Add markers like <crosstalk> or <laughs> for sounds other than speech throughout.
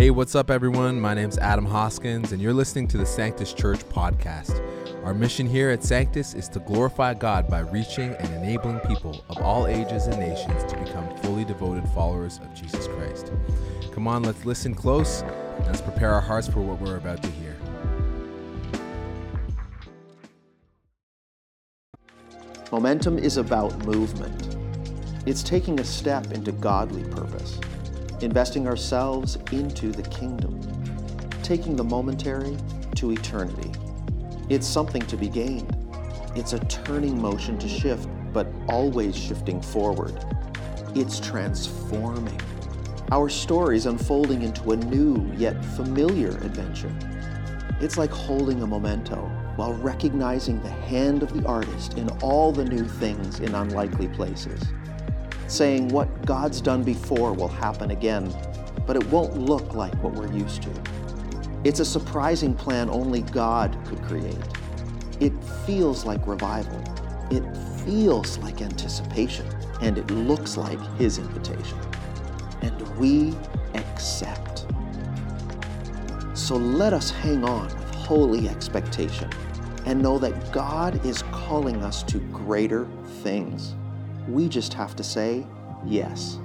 Hey, what's up, everyone? My name's Adam Hoskins, and you're listening to the Sanctus Church podcast. Our mission here at Sanctus is to glorify God by reaching and enabling people of all ages and nations to become fully devoted followers of Jesus Christ. Come on, let's listen close. and Let's prepare our hearts for what we're about to hear. Momentum is about movement. It's taking a step into godly purpose, investing ourselves into the kingdom, taking the momentary to eternity. It's something to be gained. It's a turning motion to shift, but always shifting forward. It's transforming. Our stories unfolding into a new yet familiar adventure. It's like holding a memento while recognizing the hand of the artist in all the new things in unlikely places. Saying what God's done before will happen again, but it won't look like what we're used to. It's a surprising plan only God could create. It feels like revival. It feels like anticipation. And it looks like His invitation. And we accept. So let us hang on with holy expectation and know that God is calling us to greater things. We just have to say yes.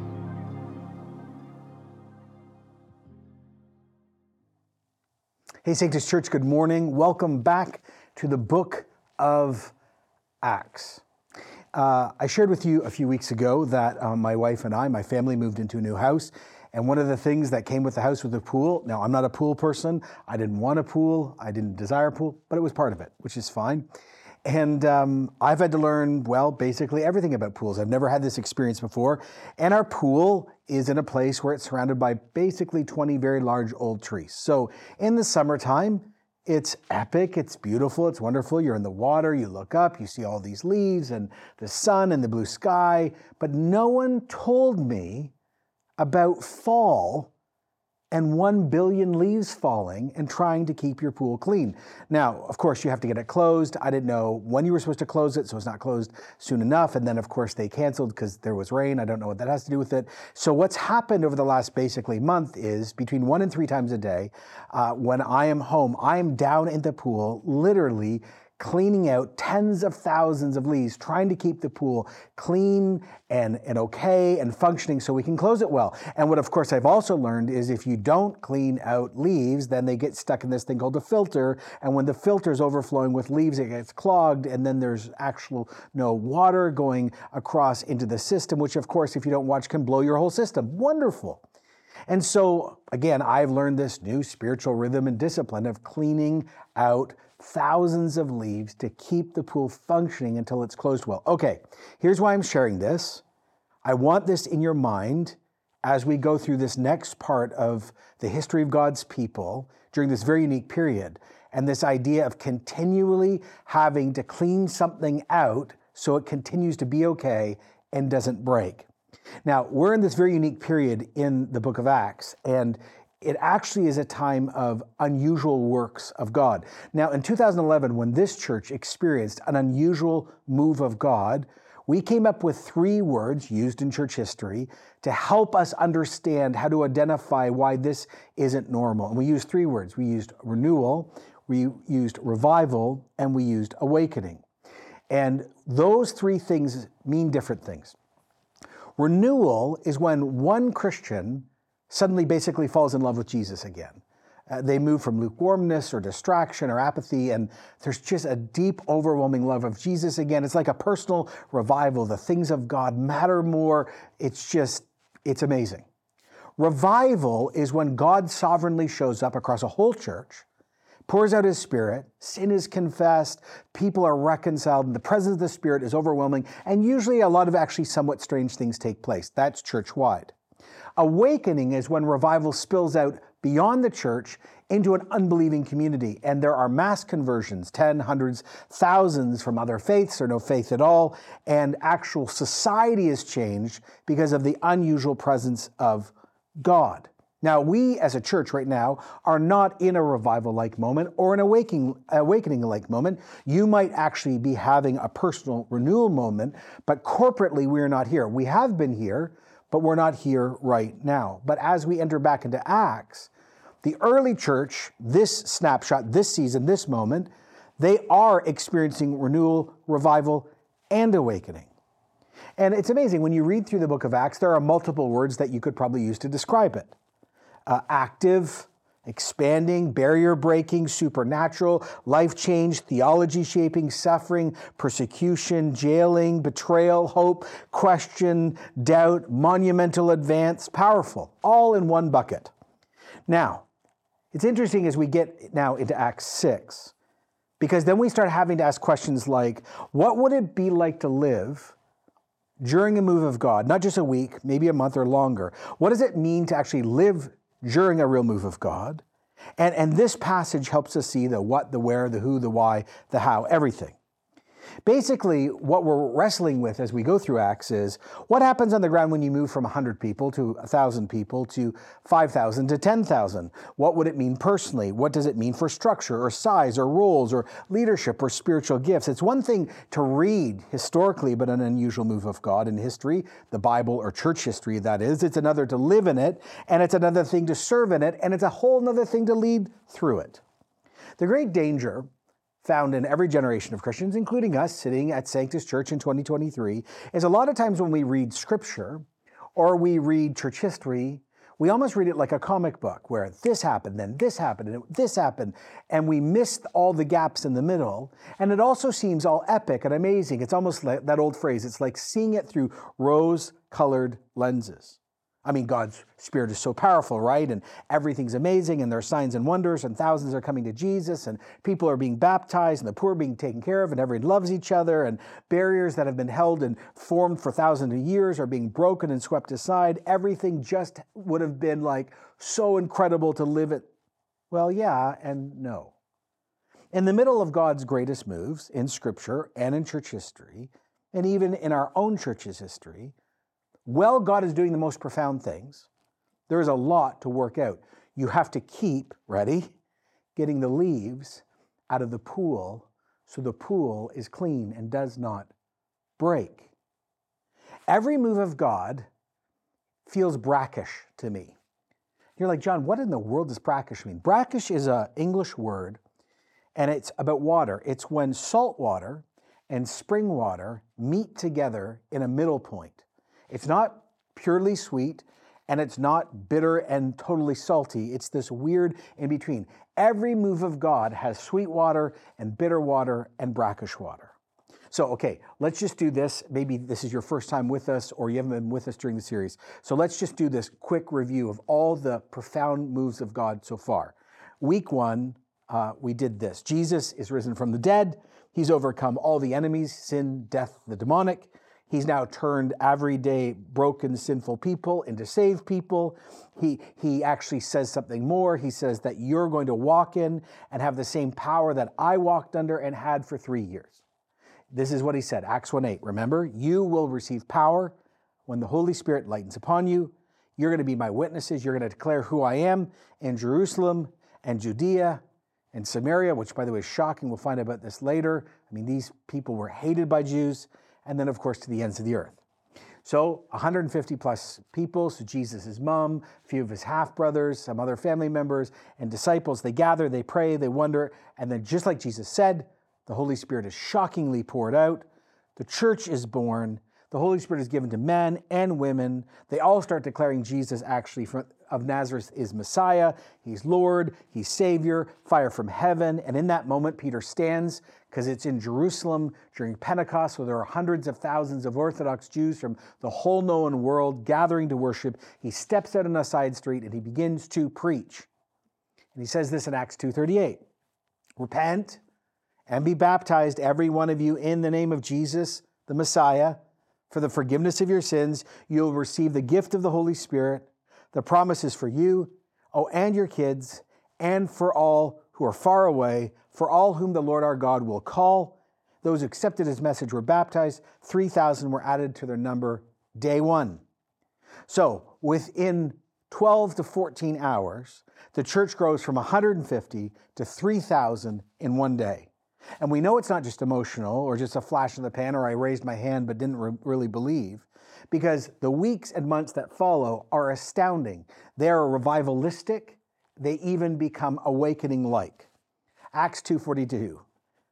Hey, Sanctus Church, good morning. Welcome back to the book of Acts. Uh, I shared with you a few weeks ago that uh, my wife and I, my family, moved into a new house. And one of the things that came with the house was a pool. Now, I'm not a pool person. I didn't want a pool. I didn't desire a pool, but it was part of it, which is fine. And um, I've had to learn, well, basically everything about pools. I've never had this experience before. And our pool is in a place where it's surrounded by basically 20 very large old trees. So in the summertime, it's epic, it's beautiful, it's wonderful. You're in the water, you look up, you see all these leaves and the sun and the blue sky. But no one told me about fall and 1 billion leaves falling and trying to keep your pool clean. Now, of course, you have to get it closed. I didn't know when you were supposed to close it, so it's not closed soon enough. And then, of course, they canceled because there was rain. I don't know what that has to do with it. So, what's happened over the last basically month is between one and three times a day, uh, when I am home, I am down in the pool, literally cleaning out tens of thousands of leaves, trying to keep the pool clean and, and okay and functioning so we can close it well. And what, of course, I've also learned is if you don't clean out leaves, then they get stuck in this thing called a filter. And when the filter is overflowing with leaves, it gets clogged, and then there's actual no water going across into the system, which, of course, if you don't watch, can blow your whole system. Wonderful. And so, again, I've learned this new spiritual rhythm and discipline of cleaning out thousands of leaves to keep the pool functioning until it's closed well. Okay, here's why I'm sharing this. I want this in your mind as we go through this next part of the history of God's people during this very unique period. And this idea of continually having to clean something out so it continues to be okay and doesn't break. Now, we're in this very unique period in the book of Acts, and it actually is a time of unusual works of God. Now, in 2011, when this church experienced an unusual move of God, we came up with three words used in church history to help us understand how to identify why this isn't normal. And we used three words we used renewal, we used revival, and we used awakening. And those three things mean different things. Renewal is when one Christian suddenly basically falls in love with Jesus again. Uh, they move from lukewarmness or distraction or apathy, and there's just a deep, overwhelming love of Jesus again. It's like a personal revival. The things of God matter more. It's just, it's amazing. Revival is when God sovereignly shows up across a whole church, pours out his spirit, sin is confessed, people are reconciled, and the presence of the spirit is overwhelming, and usually a lot of actually somewhat strange things take place. That's church wide. Awakening is when revival spills out beyond the church into an unbelieving community. And there are mass conversions, ten, hundreds, thousands from other faiths or no faith at all. And actual society is changed because of the unusual presence of God. Now, we as a church right now are not in a revival like moment or an awakening like moment. You might actually be having a personal renewal moment, but corporately, we're not here. We have been here, but we're not here right now. But as we enter back into Acts, The early church, this snapshot, this season, this moment, they are experiencing renewal, revival, and awakening. And it's amazing when you read through the book of Acts, there are multiple words that you could probably use to describe it uh, active, expanding, barrier breaking, supernatural, life change, theology shaping, suffering, persecution, jailing, betrayal, hope, question, doubt, monumental advance, powerful, all in one bucket. Now, it's interesting as we get now into Acts 6, because then we start having to ask questions like what would it be like to live? During a move of God, not just a week, maybe a month or longer. What does it mean to actually live during a real move of God. And, and this passage helps us see the what, the where, the who, the why, the how, everything. Basically, what we're wrestling with as we go through Acts is what happens on the ground when you move from 100 people to 1,000 people to 5,000 to 10,000? What would it mean personally? What does it mean for structure or size or roles or leadership or spiritual gifts? It's one thing to read historically about an unusual move of God in history, the Bible or church history, that is. It's another to live in it, and it's another thing to serve in it, and it's a whole other thing to lead through it. The great danger found in every generation of Christians, including us sitting at Sanctus Church in 2023, is a lot of times when we read scripture or we read church history, we almost read it like a comic book where this happened, then this happened, and this happened, and we missed all the gaps in the middle. And it also seems all epic and amazing. It's almost like that old phrase it's like seeing it through rose colored lenses. I mean, God's Spirit is so powerful, right? And everything's amazing, and there are signs and wonders, and thousands are coming to Jesus, and people are being baptized, and the poor are being taken care of, and everyone loves each other, and barriers that have been held and formed for thousands of years are being broken and swept aside. Everything just would have been like so incredible to live it. Well, yeah, and no. In the middle of God's greatest moves in Scripture and in church history, and even in our own church's history, while God is doing the most profound things, there is a lot to work out. You have to keep, ready, getting the leaves out of the pool so the pool is clean and does not break. Every move of God feels brackish to me. You're like, Jon, what in the world does brackish mean? Brackish is an English word, and it's about water. It's when salt water and spring water meet together in a middle point. It's not purely sweet and it's not bitter and totally salty. It's this weird in between. Every move of God has sweet water and bitter water and brackish water. So, okay, let's just do this. Maybe this is your first time with us or you haven't been with us during the series. So, let's just do this quick review of all the profound moves of God so far. Week one, uh, we did this Jesus is risen from the dead. He's overcome all the enemies sin, death, the demonic. He's now turned everyday broken, sinful people into saved people. He, he actually says something more. He says that you're going to walk in and have the same power that I walked under and had for three years. This is what he said, Acts 1 8. Remember, you will receive power when the Holy Spirit lightens upon you. You're going to be my witnesses. You're going to declare who I am in Jerusalem and Judea and Samaria, which, by the way, is shocking. We'll find out about this later. I mean, these people were hated by Jews and then, of course, to the ends of the earth. So 150 plus people, so Jesus' mom, a few of his half brothers, some other family members, and disciples, they gather, they pray, they wonder, and then just like Jesus said, the Holy Spirit is shockingly poured out. The church is born. The Holy Spirit is given to men and women. They all start declaring Jesus actually of Nazareth is Messiah. He's Lord. He's Savior. Fire from heaven. And in that moment, Peter stands because it's in Jerusalem during Pentecost, where there are hundreds of thousands of Orthodox Jews from the whole known world gathering to worship. He steps out on a side street and he begins to preach. And he says this in Acts 2:38. Repent and be baptized, every one of you, in the name of Jesus, the Messiah, for the forgiveness of your sins. You'll receive the gift of the Holy Spirit. The promise is for you, oh, and your kids, and for all who are far away, for all whom the Lord our God will call. Those who accepted his message were baptized. 3,000 were added to their number day one. So within 12 to 14 hours, the church grows from 150 to 3,000 in one day. And we know it's not just emotional or just a flash in the pan or I raised my hand but didn't re- really believe because the weeks and months that follow are astounding. They are revivalistic they even become awakening like. Acts 2:42.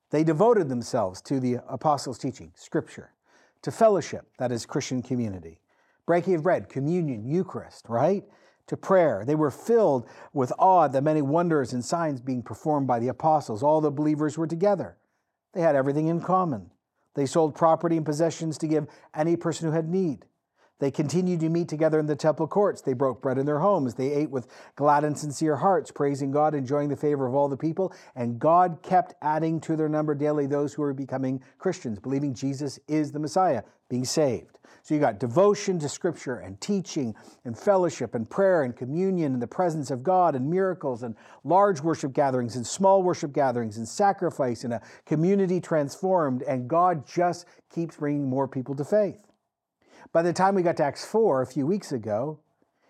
They devoted themselves to the apostles' teaching, scripture, to fellowship, that is Christian community, breaking of bread, communion, Eucharist, right? To prayer. They were filled with awe at the many wonders and signs being performed by the apostles. All the believers were together. They had everything in common. They sold property and possessions to give any person who had need. They continued to meet together in the temple courts. They broke bread in their homes. They ate with glad and sincere hearts, praising God, enjoying the favor of all the people. And God kept adding to their number daily those who were becoming Christians, believing Jesus is the Messiah, being saved. So you got devotion to Scripture and teaching and fellowship and prayer and communion in the presence of God and miracles and large worship gatherings and small worship gatherings and sacrifice and a community transformed. And God just keeps bringing more people to faith. By the time we got to Acts 4 a few weeks ago,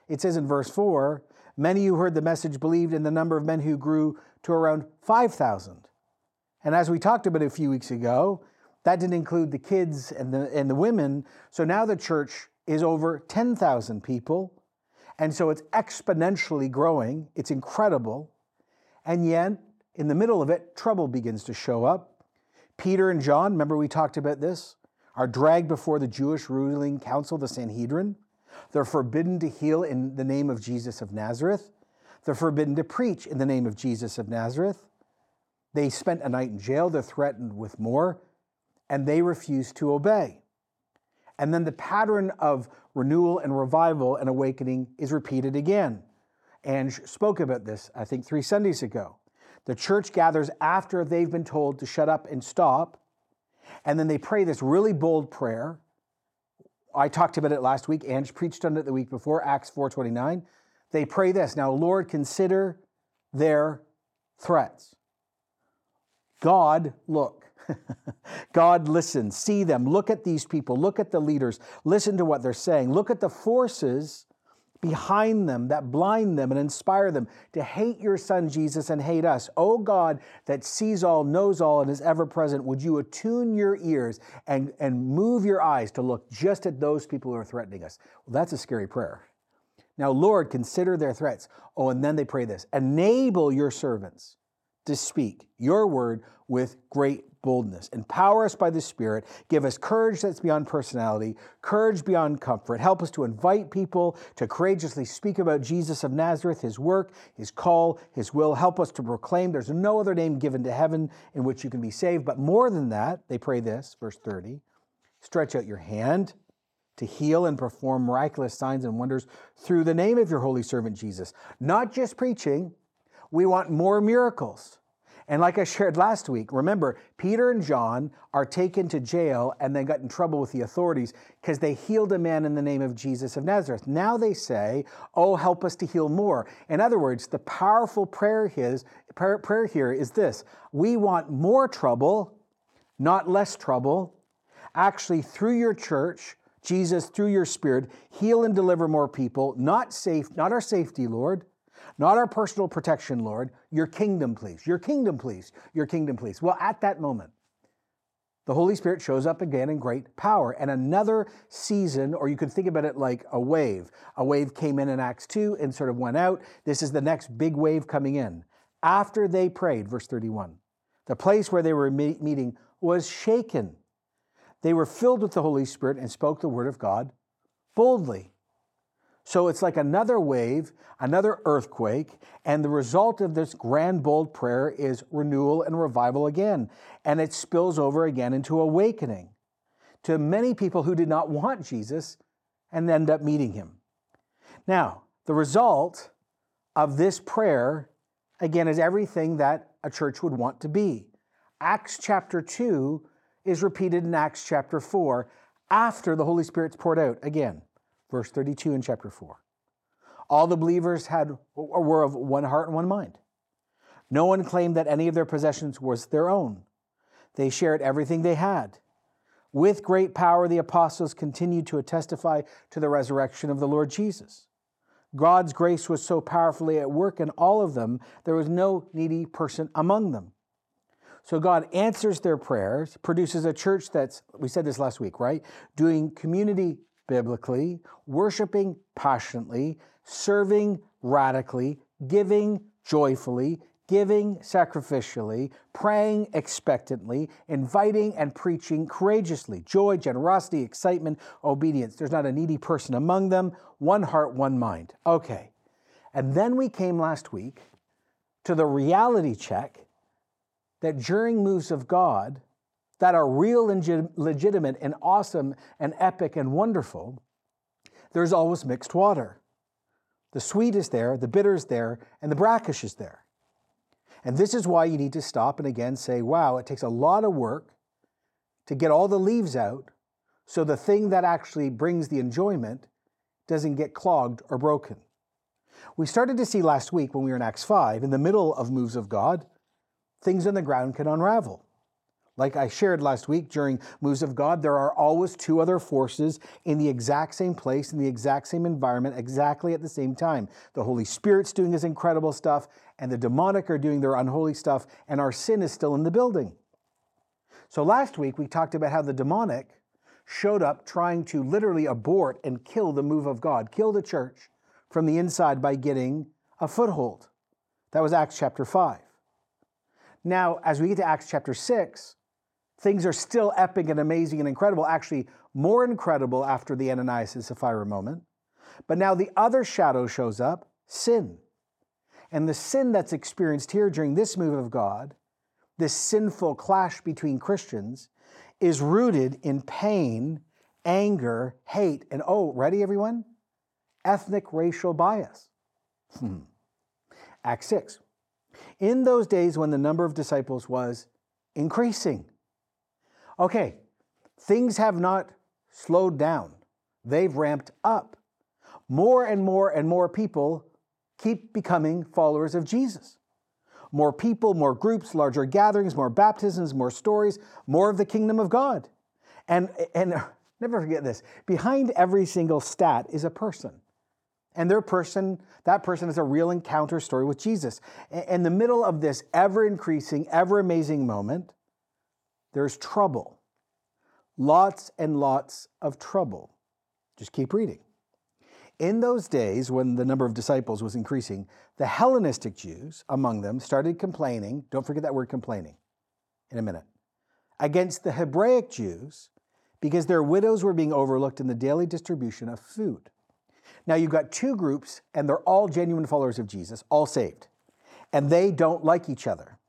it says in verse 4 many who heard the message believed, and the number of men who grew to around 5,000. And as we talked about a few weeks ago, that didn't include the kids and the, and the women. So now the church is over 10,000 people. And so it's exponentially growing. It's incredible. And yet, in the middle of it, trouble begins to show up. Peter and John, remember we talked about this, are dragged before the Jewish ruling council, the Sanhedrin. They're forbidden to heal in the name of Jesus of Nazareth. They're forbidden to preach in the name of Jesus of Nazareth. They spent a night in jail. They're threatened with more and they refuse to obey. And then the pattern of renewal and revival and awakening is repeated again. Ange spoke about this, I think, three Sundays ago. The church gathers after they've been told to shut up and stop, and then they pray this really bold prayer. I talked about it last week. Ange preached on it the week before, Acts 4:29. They pray this, now Lord, consider their threats. God, look. <laughs> God listen. see them, look at these people, look at the leaders, listen to what they're saying, look at the forces behind them that blind them and inspire them to hate your son Jesus and hate us. Oh God, that sees all, knows all, and is ever present, would you attune your ears and, and move your eyes to look just at those people who are threatening us? Well, that's a scary prayer. Now, Lord, consider their threats. Oh, and then they pray this enable your servants to speak your word with great boldness. Empower us by the Spirit. Give us courage that's beyond personality, courage beyond comfort. Help us to invite people to courageously speak about Jesus of Nazareth, his work, his call, his will. Help us to proclaim there's no other name given to heaven in which you can be saved. But more than that, they pray this, verse 30 stretch out your hand to heal and perform miraculous signs and wonders through the name of your holy servant Jesus. Not just preaching, we want more miracles. And like I shared last week, remember, Peter and John are taken to jail and they got in trouble with the authorities because they healed a man in the name of Jesus of Nazareth. Now they say, Oh, help us to heal more. In other words, the powerful prayer, his, prayer here is this We want more trouble, not less trouble. Actually, through your church, Jesus, through your spirit, heal and deliver more people, not safe, not our safety, Lord not our personal protection, Lord. Your kingdom, please. Your kingdom, please. Your kingdom, please. Well, at that moment, the Holy Spirit shows up again in great power. And another season, or you could think about it like a wave. A wave came in in Acts 2 and sort of went out. This is the next big wave coming in. After they prayed, verse 31, the place where they were meeting was shaken. They were filled with the Holy Spirit and spoke the word of God boldly. So it's like another wave, another earthquake, and the result of this grand, bold prayer is renewal and revival again. And it spills over again into awakening to many people who did not want Jesus and end up meeting him. Now, the result of this prayer, again, is everything that a church would want to be. Acts chapter 2 is repeated in Acts chapter 4 after the Holy Spirit's poured out again verse 32 in chapter 4. All the believers had were of one heart and one mind. No one claimed that any of their possessions was their own. They shared everything they had. With great power, the apostles continued to testify to the resurrection of the Lord Jesus. God's grace was so powerfully at work in all of them, there was no needy person among them. So God answers their prayers, produces a church that's, we said this last week, right? Doing community biblically, worshiping passionately, serving radically, giving joyfully, giving sacrificially, praying expectantly, inviting and preaching courageously. Joy, generosity, excitement, obedience. There's not a needy person among them. One heart, one mind. Okay. And then we came last week to the reality check that during moves of God that are real and legitimate and awesome and epic and wonderful, there's always mixed water. The sweet is there, the bitter is there, and the brackish is there. And this is why you need to stop and again say, wow, it takes a lot of work to get all the leaves out so the thing that actually brings the enjoyment doesn't get clogged or broken. We started to see last week when we were in Acts 5, in the middle of moves of God, things on the ground can unravel. Like I shared last week during Moves of God, there are always two other forces in the exact same place, in the exact same environment, exactly at the same time. The Holy Spirit's doing his incredible stuff, and the demonic are doing their unholy stuff, and our sin is still in the building. So last week, we talked about how the demonic showed up trying to literally abort and kill the move of God, kill the church from the inside by getting a foothold. That was Acts chapter 5. Now, as we get to Acts chapter 6, things are still epic and amazing and incredible, actually, more incredible after the Ananias and Sapphira moment. But now the other shadow shows up sin. And the sin that's experienced here during this move of God, this sinful clash between Christians, is rooted in pain, anger, hate, and oh, ready everyone? Ethnic racial bias. Hmm. Act 6. In those days when the number of disciples was increasing, Okay, things have not slowed down, they've ramped up. More and more and more people keep becoming followers of Jesus. More people, more groups, larger gatherings, more baptisms, more stories, more of the kingdom of God. And, and <laughs> never forget this behind every single stat is a person. And their person, that person is a real encounter story with Jesus. In the middle of this ever increasing, ever amazing moment, there's trouble. Lots and lots of trouble. Just keep reading. In those days, when the number of disciples was increasing, the Hellenistic Jews among them started complaining, don't forget that word complaining in a minute, against the Hebraic Jews because their widows were being overlooked in the daily distribution of food. Now you've got two groups, and they're all genuine followers of Jesus, all saved, and they don't like each other.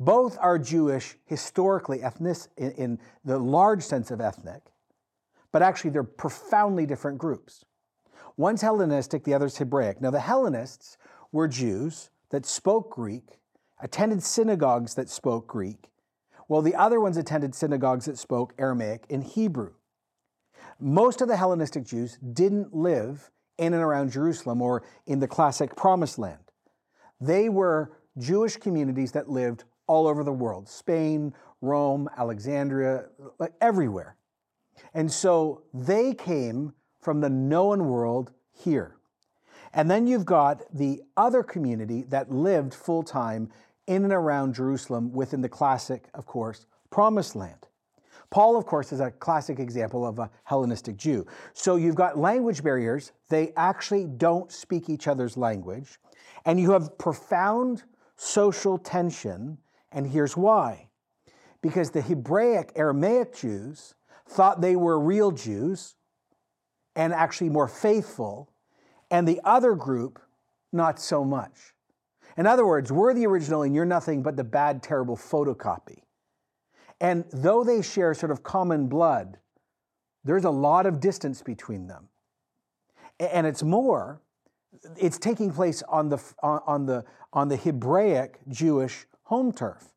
Both are Jewish historically, ethnic, in, in the large sense of ethnic, but actually they're profoundly different groups. One's Hellenistic, the other's Hebraic. Now, the Hellenists were Jews that spoke Greek, attended synagogues that spoke Greek, while the other ones attended synagogues that spoke Aramaic and Hebrew. Most of the Hellenistic Jews didn't live in and around Jerusalem or in the classic Promised Land. They were Jewish communities that lived all over the world Spain, Rome, Alexandria, like everywhere. And so they came from the known world here. And then you've got the other community that lived full time in and around Jerusalem within the classic, of course, promised land. Paul, of course, is a classic example of a Hellenistic Jew. So you've got language barriers. They actually don't speak each other's language. And you have profound social tension and here's why because the Hebraic, Aramaic Jews thought they were real Jews and actually more faithful, and the other group, not so much. In other words, we're the original and you're nothing but the bad, terrible photocopy. And though they share sort of common blood, there's a lot of distance between them. And it's more, it's taking place on the, on the, on the Hebraic Jewish home turf.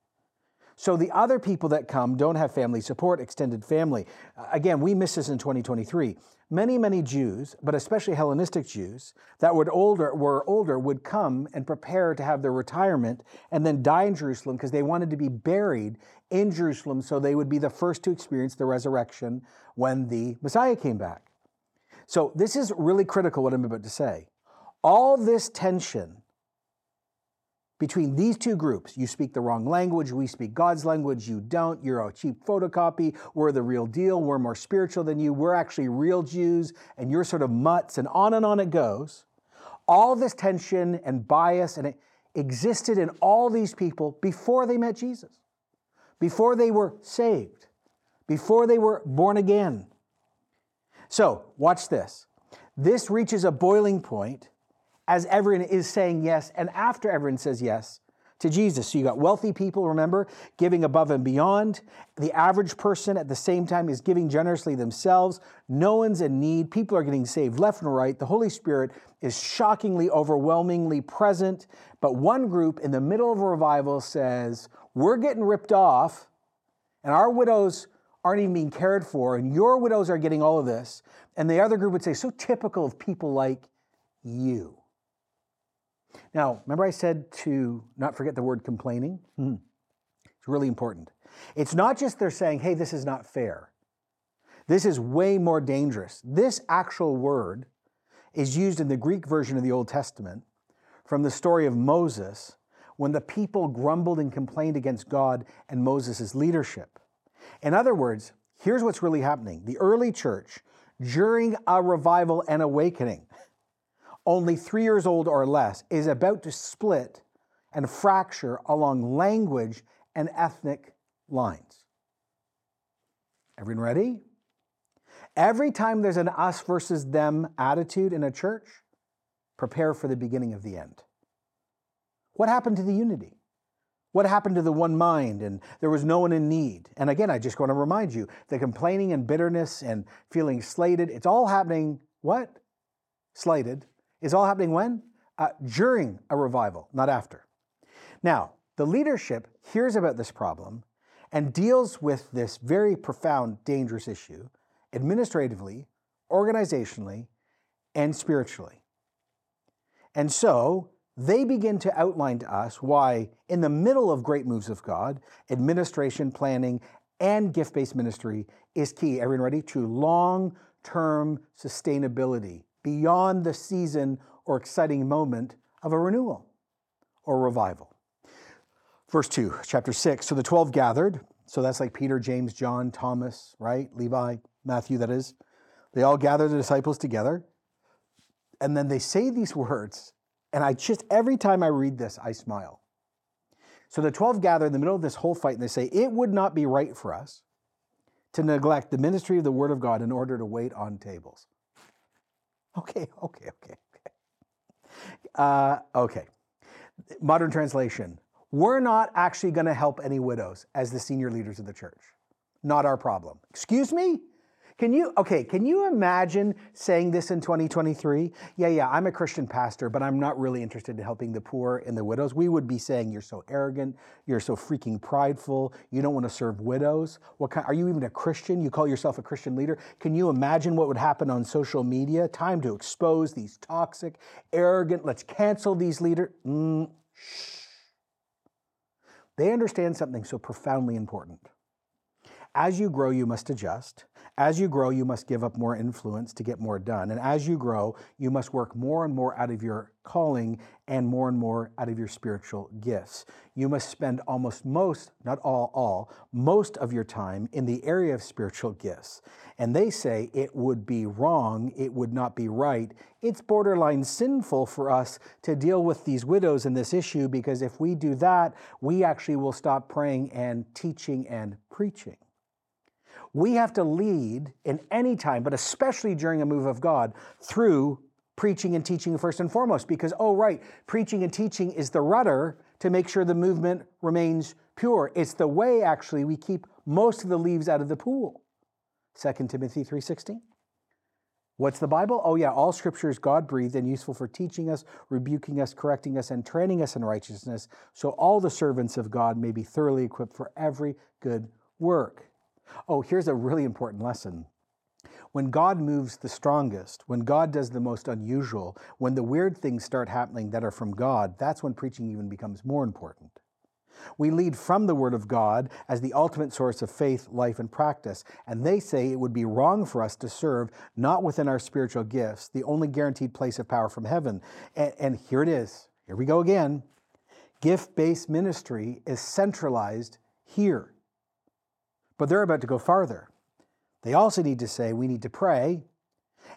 So the other people that come don't have family support, extended family. Again, we miss this in 2023. Many, many Jews, but especially Hellenistic Jews that would older, were older would come and prepare to have their retirement and then die in Jerusalem because they wanted to be buried in Jerusalem so they would be the first to experience the resurrection when the Messiah came back. So this is really critical what I'm about to say. All this tension between these two groups. You speak the wrong language, we speak God's language, you don't. You're a cheap photocopy, we're the real deal, we're more spiritual than you, we're actually real Jews, and you're sort of mutts, and on and on it goes. all this tension and bias, and it existed in all these people before they met Jesus, before they were saved, before they were born again. So, watch this. This reaches a boiling point as everyone is saying yes, and after everyone says yes, to Jesus. So you got wealthy people, remember, giving above and beyond. The average person at the same time is giving generously themselves. No one's in need. People are getting saved left and right. The Holy Spirit is shockingly, overwhelmingly present. But one group in the middle of a revival says, We're getting ripped off, and our widows aren't even being cared for, and your widows are getting all of this. And the other group would say, So typical of people like you. Now, remember I said to not forget the word complaining? Hmm. It's really important. It's not just they're saying, hey, this is not fair. This is way more dangerous. This actual word is used in the Greek version of the Old Testament from the story of Moses when the people grumbled and complained against God and Moses' leadership. In other words, here's what's really happening the early church, during a revival and awakening, only three years old or less, is about to split and fracture along language and ethnic lines. Everyone ready? Every time there's an us versus them attitude in a church, prepare for the beginning of the end. What happened to the unity? What happened to the one mind and there was no one in need? And again, I just want to remind you the complaining and bitterness and feeling slated, it's all happening what? Slighted is all happening when? Uh, during a revival, not after. Now, the leadership hears about this problem and deals with this very profound, dangerous issue administratively, organizationally, and spiritually. And so they begin to outline to us why, in the middle of great moves of God, administration, planning, and gift based ministry is key. Everyone ready? To long term sustainability beyond the season or exciting moment of a renewal or revival. Verse 2, chapter 6. So the 12 gathered. So that's like Peter, James, John, Thomas, right? Levi, Matthew, that is. They all gather the disciples together. And then they say these words. And I just, every time I read this, I smile. So the 12 gather in the middle of this whole fight and they say, It would not be right for us to neglect the ministry of the word of God in order to wait on tables. Okay, <laughs> okay, okay, okay. Uh, okay. Modern translation. We're not actually going to help any widows as the senior leaders of the church. Not our problem. Excuse me? Can you, okay, can you imagine saying this in 2023? Yeah, yeah, I'm a Christian pastor, but I'm not really interested in helping the poor and the widows. We would be saying, you're so arrogant, you're so freaking prideful, you don't want to serve widows. What kind, are you even a Christian? You call yourself a Christian leader? Can you imagine what would happen on social media? Time to expose these toxic, arrogant, let's cancel these leaders. Mm. They understand something so profoundly important. As you grow, you must adjust. As you grow, you must give up more influence to get more done. And as you grow, you must work more and more out of your calling and more and more out of your spiritual gifts. You must spend almost most, not all, all, most of your time in the area of spiritual gifts. And they say it would be wrong, it would not be right. It's borderline sinful for us to deal with these widows in this issue because if we do that, we actually will stop praying and teaching and preaching. We have to lead in any time, but especially during a move of God, through preaching and teaching first and foremost. Because, oh, right, preaching and teaching is the rudder to make sure the movement remains pure. It's the way, actually, we keep most of the leaves out of the pool. 2 Timothy 3.16. What's the Bible? Oh, yeah, all scripture is God breathed and useful for teaching us, rebuking us, correcting us, and training us in righteousness, so all the servants of God may be thoroughly equipped for every good work. Oh, here's a really important lesson. When God moves the strongest, when God does the most unusual, when the weird things start happening that are from God, that's when preaching even becomes more important. We lead from the Word of God as the ultimate source of faith, life, and practice. And they say it would be wrong for us to serve not within our spiritual gifts, the only guaranteed place of power from heaven. And, and here it is. Here we go again. Gift based ministry is centralized here. But they're about to go farther. They also need to say we need to pray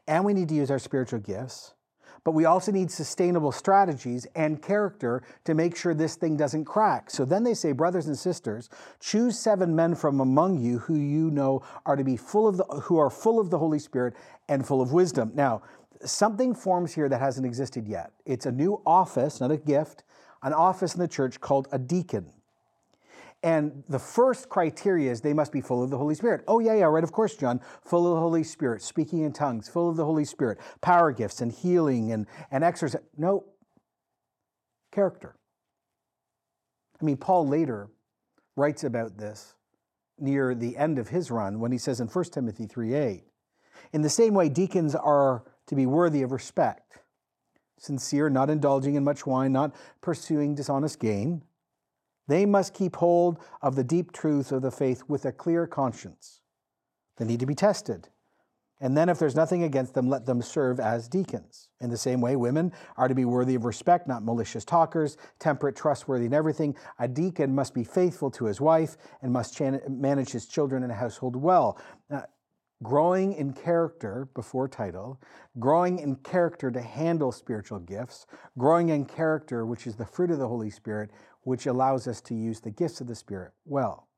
and we need to use our spiritual gifts, but we also need sustainable strategies and character to make sure this thing doesn't crack. So then they say, brothers and sisters, choose seven men from among you who you know are to be full of the, who are full of the Holy Spirit and full of wisdom. Now, something forms here that hasn't existed yet. It's a new office, not a gift, an office in the church called a deacon. And the first criteria is they must be full of the Holy Spirit. Oh, yeah, yeah, right, of course, Jon. Full of the Holy Spirit, speaking in tongues, full of the Holy Spirit, power gifts and healing and, and exercise. No, character. I mean, Paul later writes about this near the end of his run when he says in 1 Timothy 3 8, in the same way, deacons are to be worthy of respect, sincere, not indulging in much wine, not pursuing dishonest gain they must keep hold of the deep truths of the faith with a clear conscience. They need to be tested. And then, if there's nothing against them, let them serve as deacons. In the same way, women are to be worthy of respect, not malicious talkers, temperate, trustworthy in everything. A deacon must be faithful to his wife and must manage his children and household well. Now, growing in character before title, growing in character to handle spiritual gifts, growing in character, which is the fruit of the Holy Spirit, which allows us to use the gifts of the Spirit well.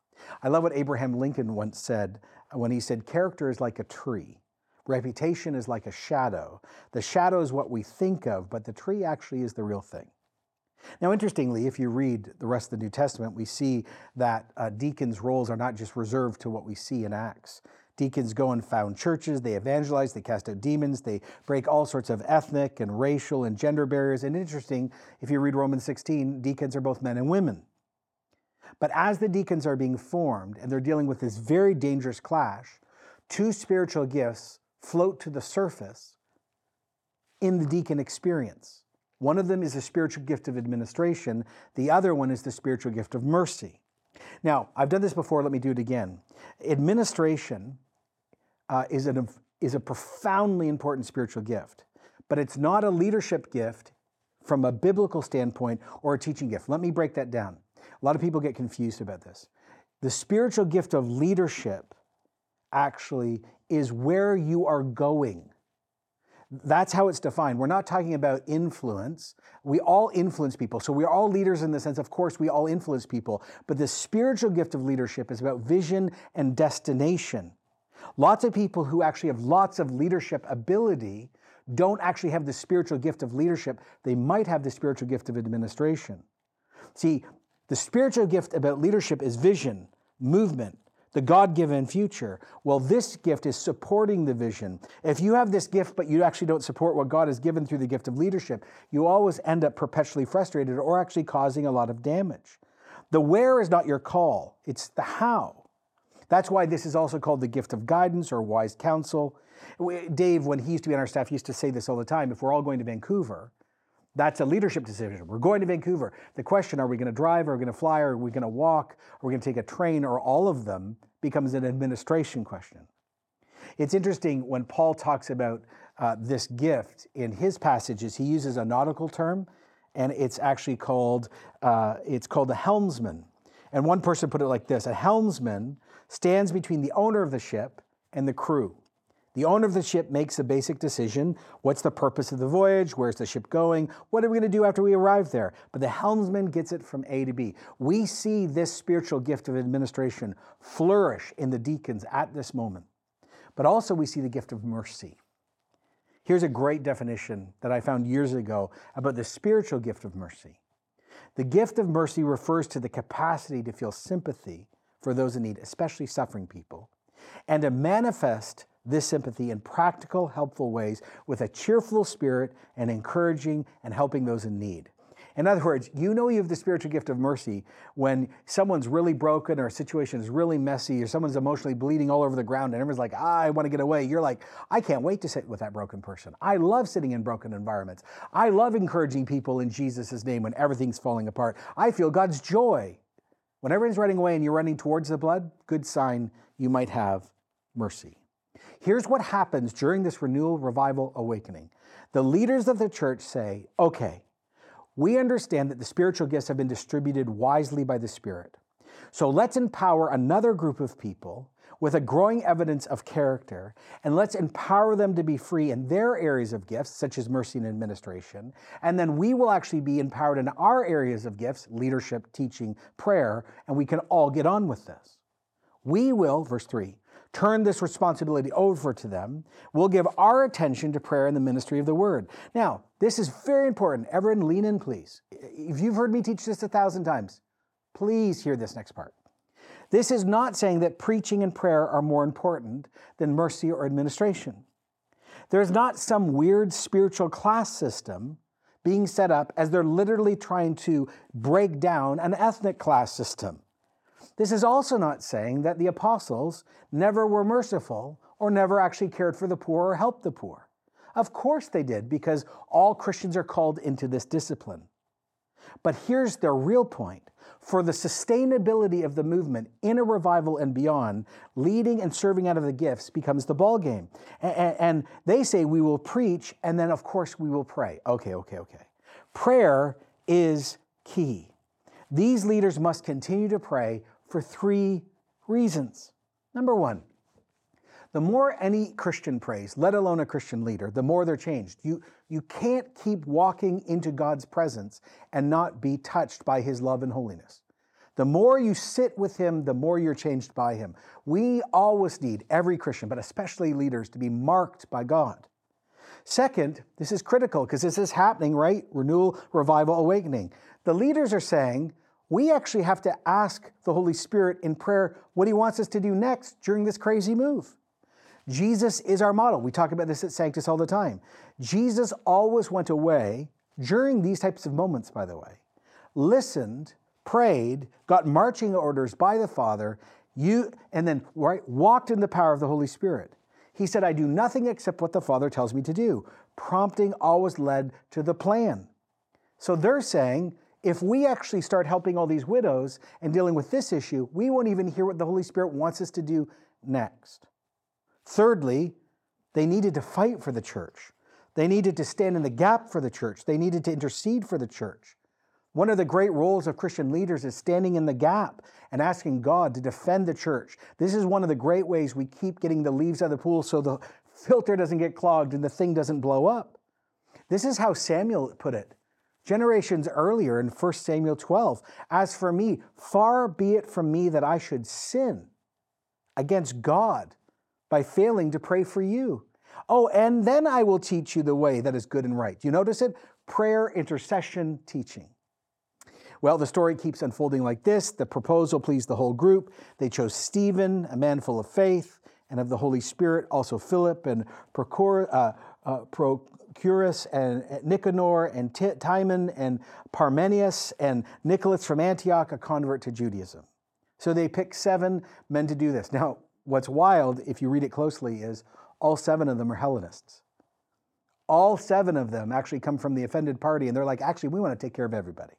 I love what Abraham Lincoln once said when he said, Character is like a tree. Reputation is like a shadow. The shadow is what we think of, but the tree actually is the real thing. Now, interestingly, if you read the rest of the New Testament, we see that uh, deacons' roles are not just reserved to what we see in Acts. Deacons go and found churches, they evangelize, they cast out demons, they break all sorts of ethnic and racial and gender barriers. And interesting, if you read Romans 16, deacons are both men and women. But as the deacons are being formed and they're dealing with this very dangerous clash, two spiritual gifts float to the surface in the deacon experience. One of them is the spiritual gift of administration, the other one is the spiritual gift of mercy. Now, I've done this before, let me do it again. Administration uh, is, an, is a profoundly important spiritual gift, but it's not a leadership gift from a biblical standpoint or a teaching gift. Let me break that down. A lot of people get confused about this. The spiritual gift of leadership actually is where you are going. That's how it's defined. We're not talking about influence. We all influence people. So we're all leaders in the sense, of course, we all influence people. But the spiritual gift of leadership is about vision and destination. Lots of people who actually have lots of leadership ability don't actually have the spiritual gift of leadership. They might have the spiritual gift of administration. See, the spiritual gift about leadership is vision, movement, the God given future. Well, this gift is supporting the vision. If you have this gift, but you actually don't support what God has given through the gift of leadership, you always end up perpetually frustrated or actually causing a lot of damage. The where is not your call, it's the how. That's why this is also called the gift of guidance or wise counsel. Dave, when he used to be on our staff, used to say this all the time. If we're all going to Vancouver, that's a leadership decision. We're going to Vancouver. The question, are we going to drive, are we going to fly, are we going to walk, are we going to take a train, or all of them becomes an administration question. It's interesting when Paul talks about uh, this gift in his passages, he uses a nautical term, and it's actually called uh, it's called a helmsman. And one person put it like this: a helmsman stands between the owner of the ship and the crew. The owner of the ship makes a basic decision. What's the purpose of the voyage? Where's the ship going? What are we going to do after we arrive there? But the helmsman gets it from A to B. We see this spiritual gift of administration flourish in the deacons at this moment. But also, we see the gift of mercy. Here's a great definition that I found years ago about the spiritual gift of mercy. The gift of mercy refers to the capacity to feel sympathy for those in need, especially suffering people, and to manifest this sympathy in practical, helpful ways with a cheerful spirit and encouraging and helping those in need. In other words, you know you have the spiritual gift of mercy when someone's really broken or a situation is really messy or someone's emotionally bleeding all over the ground and everyone's like, ah, I want to get away. You're like, I can't wait to sit with that broken person. I love sitting in broken environments. I love encouraging people in Jesus' name when everything's falling apart. I feel God's joy. When everyone's running away and you're running towards the blood, good sign you might have mercy. Here's what happens during this renewal, revival, awakening. The leaders of the church say, okay, we understand that the spiritual gifts have been distributed wisely by the Spirit. So let's empower another group of people with a growing evidence of character, and let's empower them to be free in their areas of gifts, such as mercy and administration. And then we will actually be empowered in our areas of gifts, leadership, teaching, prayer, and we can all get on with this. We will, verse 3, turn this responsibility over to them. We'll give our attention to prayer and the ministry of the word. Now, this is very important. Everyone, lean in, please. If you've heard me teach this a thousand times, please hear this next part. This is not saying that preaching and prayer are more important than mercy or administration. There's not some weird spiritual class system being set up as they're literally trying to break down an ethnic class system. This is also not saying that the apostles never were merciful or never actually cared for the poor or helped the poor. Of course they did, because all Christians are called into this discipline. But here's the real point for the sustainability of the movement in a revival and beyond, leading and serving out of the gifts becomes the ball game. And, and they say we will preach, and then of course we will pray. Okay, okay, okay. Prayer is key. These leaders must continue to pray for three reasons. Number one, the more any Christian prays, let alone a Christian leader, the more they're changed. You, you can't keep walking into God's presence and not be touched by his love and holiness. The more you sit with him, the more you're changed by him. We always need, every Christian, but especially leaders, to be marked by God. Second, this is critical because this is happening, right? Renewal, revival, awakening. The leaders are saying, we actually have to ask the Holy Spirit in prayer what he wants us to do next during this crazy move. Jesus is our model. We talk about this at Sanctus all the time. Jesus always went away during these types of moments, by the way, listened, prayed, got marching orders by the Father, you, and then right, walked in the power of the Holy Spirit. He said, I do nothing except what the Father tells me to do. Prompting always led to the plan. So they're saying, if we actually start helping all these widows and dealing with this issue, we won't even hear what the Holy Spirit wants us to do next. Thirdly, they needed to fight for the church. They needed to stand in the gap for the church. They needed to intercede for the church. One of the great roles of Christian leaders is standing in the gap and asking God to defend the church. This is one of the great ways we keep getting the leaves out of the pool so the filter doesn't get clogged and the thing doesn't blow up. This is how Samuel put it generations earlier in 1 Samuel 12. As for me, far be it from me that I should sin against God by failing to pray for you. Oh, and then I will teach you the way that is good and right. You notice it? Prayer, intercession, teaching. Well, the story keeps unfolding like this. The proposal pleased the whole group. They chose Stephen, a man full of faith and of the Holy Spirit, also Philip and uh, uh, Prochorus and Nicanor and T- Timon and Parmenius and Nicholas from Antioch, a convert to Judaism. So they picked seven men to do this. Now, what's wild, if you read it closely, is all seven of them are Hellenists. All seven of them actually come from the offended party, and they're like, actually, we want to take care of everybody.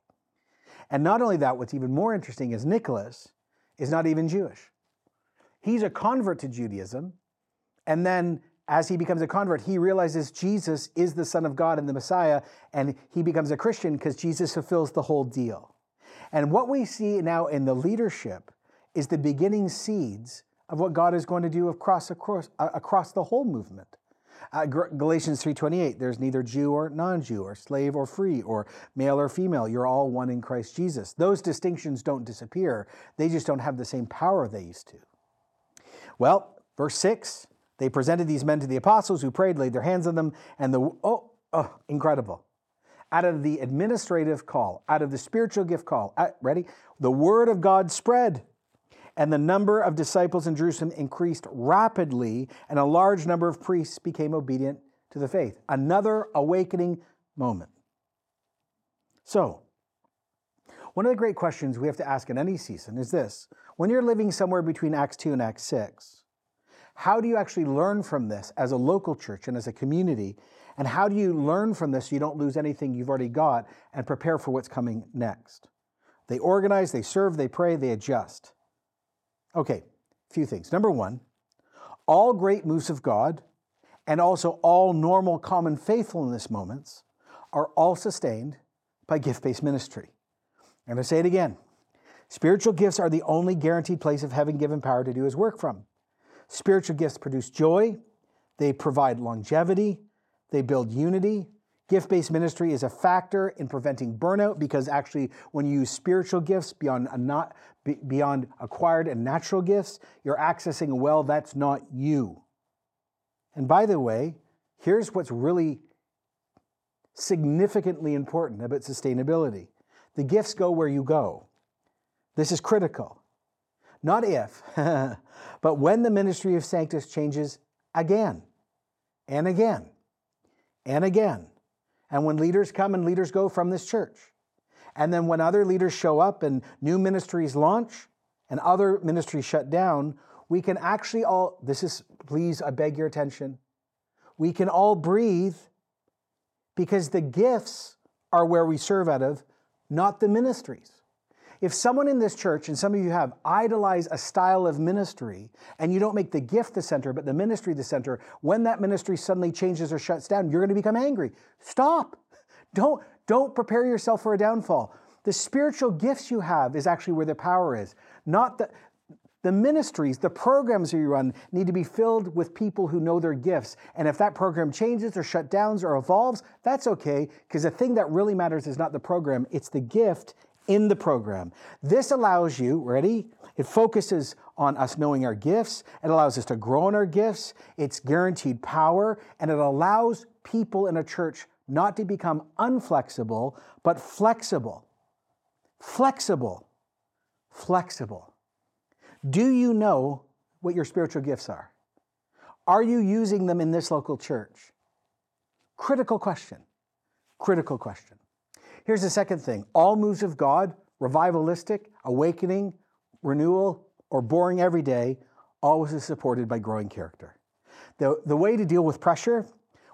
And not only that, what's even more interesting is Nicholas is not even Jewish. He's a convert to Judaism, and then as he becomes a convert, he realizes Jesus is the Son of God and the Messiah, and he becomes a Christian because Jesus fulfills the whole deal. And what we see now in the leadership is the beginning seeds of what God is going to do across, across, uh, across the whole movement. Uh, Galatians 3:28 there's neither Jew or non-Jew or slave or free or male or female you're all one in Christ Jesus. Those distinctions don't disappear. They just don't have the same power they used to. Well, verse 6 they presented these men to the apostles who prayed laid their hands on them and the oh, oh incredible. Out of the administrative call, out of the spiritual gift call, uh, ready? The word of God spread and the number of disciples in Jerusalem increased rapidly, and a large number of priests became obedient to the faith. Another awakening moment. So, one of the great questions we have to ask in any season is this when you're living somewhere between Acts 2 and Acts 6, how do you actually learn from this as a local church and as a community? And how do you learn from this so you don't lose anything you've already got and prepare for what's coming next? They organize, they serve, they pray, they adjust. Okay, a few things. Number one, all great moves of God and also all normal common faithfulness moments are all sustained by gift based ministry. I'm going to say it again. Spiritual gifts are the only guaranteed place of heaven given power to do his work from. Spiritual gifts produce joy, they provide longevity, they build unity. Gift based ministry is a factor in preventing burnout because actually, when you use spiritual gifts beyond, not, beyond acquired and natural gifts, you're accessing a well that's not you. And by the way, here's what's really significantly important about sustainability the gifts go where you go. This is critical. Not if, <laughs> but when the ministry of Sanctus changes again and again and again. And when leaders come and leaders go from this church. And then when other leaders show up and new ministries launch and other ministries shut down, we can actually all, this is, please, I beg your attention. We can all breathe because the gifts are where we serve out of, not the ministries. If someone in this church, and some of you have, idolized a style of ministry, and you don't make the gift the center, but the ministry the center, when that ministry suddenly changes or shuts down, you're going to become angry. Stop. <laughs> Don't, don't prepare yourself for a downfall. The spiritual gifts you have is actually where the power is. Not the, the ministries, the programs you run need to be filled with people who know their gifts. And if that program changes or shut down or evolves, that's okay, because the thing that really matters is not the program, it's the gift in the program. This allows you, ready? It focuses on us knowing our gifts. It allows us to grow in our gifts. It's guaranteed power. And it allows people in a church not to become unflexible, but flexible. Flexible. Flexible. Do you know what your spiritual gifts are? Are you using them in this local church? Critical question. Critical question. Here's the second thing all moves of God, revivalistic, awakening, renewal, or boring every day, always is supported by growing character. The, the way to deal with pressure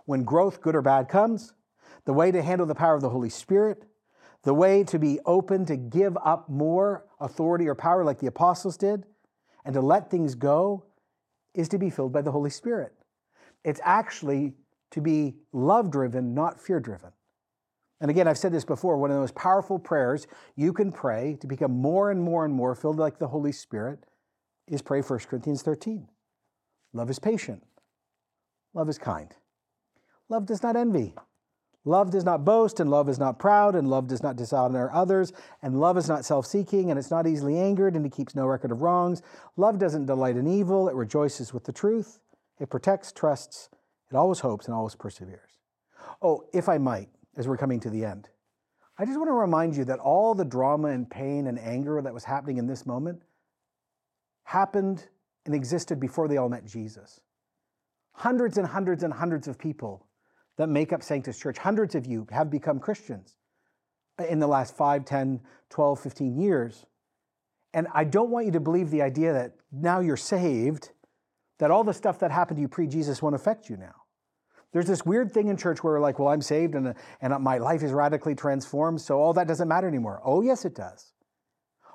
when growth, good or bad, comes, the way to handle the power of the Holy Spirit, the way to be open to give up more authority or power like the apostles did, and to let things go is to be filled by the Holy Spirit. It's actually to be love driven, not fear driven. And again, I've said this before one of the most powerful prayers you can pray to become more and more and more filled like the Holy Spirit is pray 1 Corinthians 13. Love is patient, love is kind, love does not envy. Love does not boast, and love is not proud, and love does not dishonor others, and love is not self seeking, and it's not easily angered, and it keeps no record of wrongs. Love doesn't delight in evil, it rejoices with the truth, it protects, trusts, it always hopes, and always perseveres. Oh, if I might, as we're coming to the end. I just want to remind you that all the drama and pain and anger that was happening in this moment happened and existed before they all met Jesus. Hundreds and hundreds and hundreds of people that make up Sanctus Church, hundreds of you have become Christians in the last 5, 10, 12, 15 years. And I don't want you to believe the idea that now you're saved, that all the stuff that happened to you pre Jesus won't affect you now. There's this weird thing in church where we're like, well, I'm saved and, and my life is radically transformed, so all that doesn't matter anymore. Oh, yes, it does.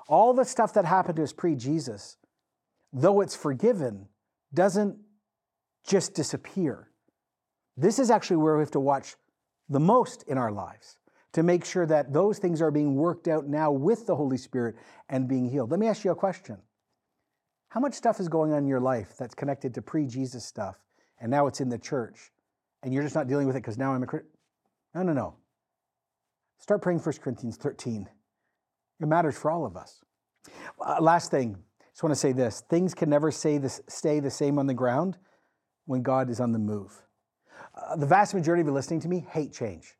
All the stuff that happened to us pre Jesus, though it's forgiven, doesn't just disappear. This is actually where we have to watch the most in our lives to make sure that those things are being worked out now with the Holy Spirit and being healed. Let me ask you a question. How much stuff is going on in your life that's connected to pre Jesus stuff and now it's in the church and you're just not dealing with it because now I'm a Christian. No, no, no. Start praying 1 Corinthians 13. It matters for all of us. Uh, last thing, I just want to say this things can never this, stay the same on the ground when God is on the move. Uh, the vast majority of you listening to me hate change.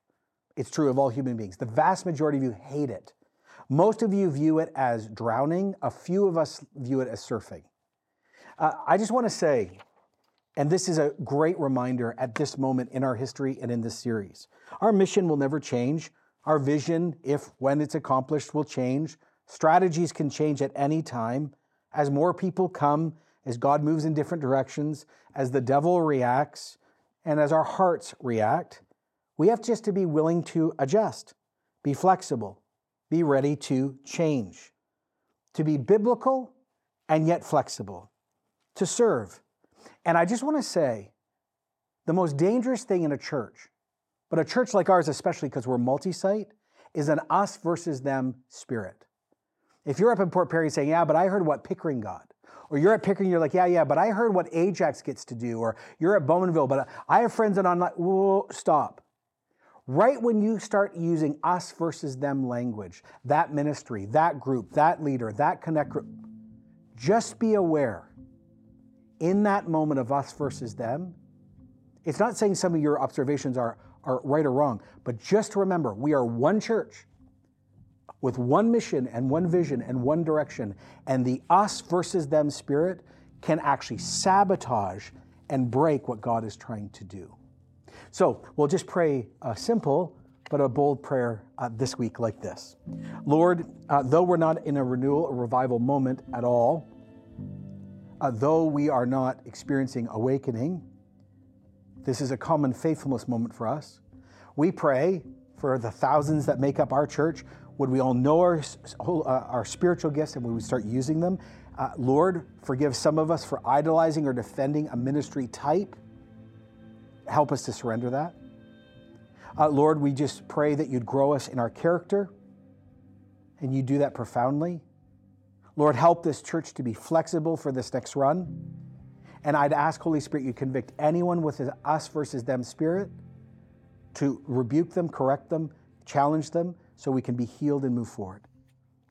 It's true of all human beings. The vast majority of you hate it. Most of you view it as drowning, a few of us view it as surfing. Uh, I just want to say, and this is a great reminder at this moment in our history and in this series. Our mission will never change. Our vision, if when it's accomplished, will change. Strategies can change at any time. As more people come, as God moves in different directions, as the devil reacts, and as our hearts react, we have just to be willing to adjust, be flexible, be ready to change, to be biblical and yet flexible, to serve and I just want to say the most dangerous thing in a church, but a church like ours, especially because we're multi site, is an us versus them spirit. If you're up in Port Perry saying, Yeah, but I heard what Pickering got, Or you're at Pickering, you're like, yeah, yeah, but I heard what Ajax gets to do. Or you're at Bowmanville, but I have friends that online. Whoa, stop. Right when you start using us versus them language, that ministry, that group, that leader, that connect group, just be aware in that moment of us versus them, it's not saying some of your observations are, are right or wrong, but just remember we are one church with one mission and one vision and one direction. And the us versus them spirit can actually sabotage and break what God is trying to do. So we'll just pray a simple but a bold prayer uh, this week like this Lord, uh, though we're not in a renewal or revival moment at all, uh, though we are not experiencing awakening, this is a common faithfulness moment for us. We pray for the thousands that make up our church. Would we all know our, uh, our spiritual gifts and would we start using them? Uh, Lord, forgive some of us for idolizing or defending a ministry type. Help us to surrender that. Uh, Lord, we just pray that you'd grow us in our character, and you do that profoundly. Lord, help this church to be flexible for this next run. And I'd ask, Holy Spirit, you convict anyone with an us versus them spirit to rebuke them, correct them, challenge them, so we can be healed and move forward.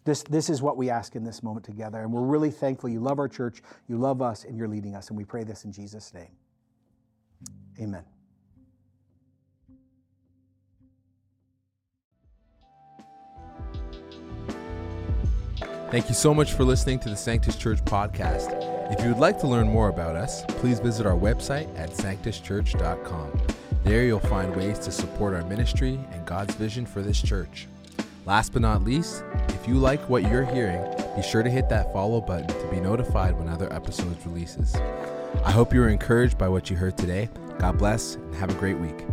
This, this is what we ask in this moment together. And we're really thankful you love our church, you love us, and you're leading us. And we pray this in Jesus' name. Amen. Thank you so much for listening to the Sanctus Church podcast. If you would like to learn more about us, please visit our website at sanctuschurch.com. There you'll find ways to support our ministry and God's vision for this church. Last but not least, if you like what you're hearing, be sure to hit that follow button to be notified when other episodes releases. I hope you were encouraged by what you heard today. God bless and have a great week.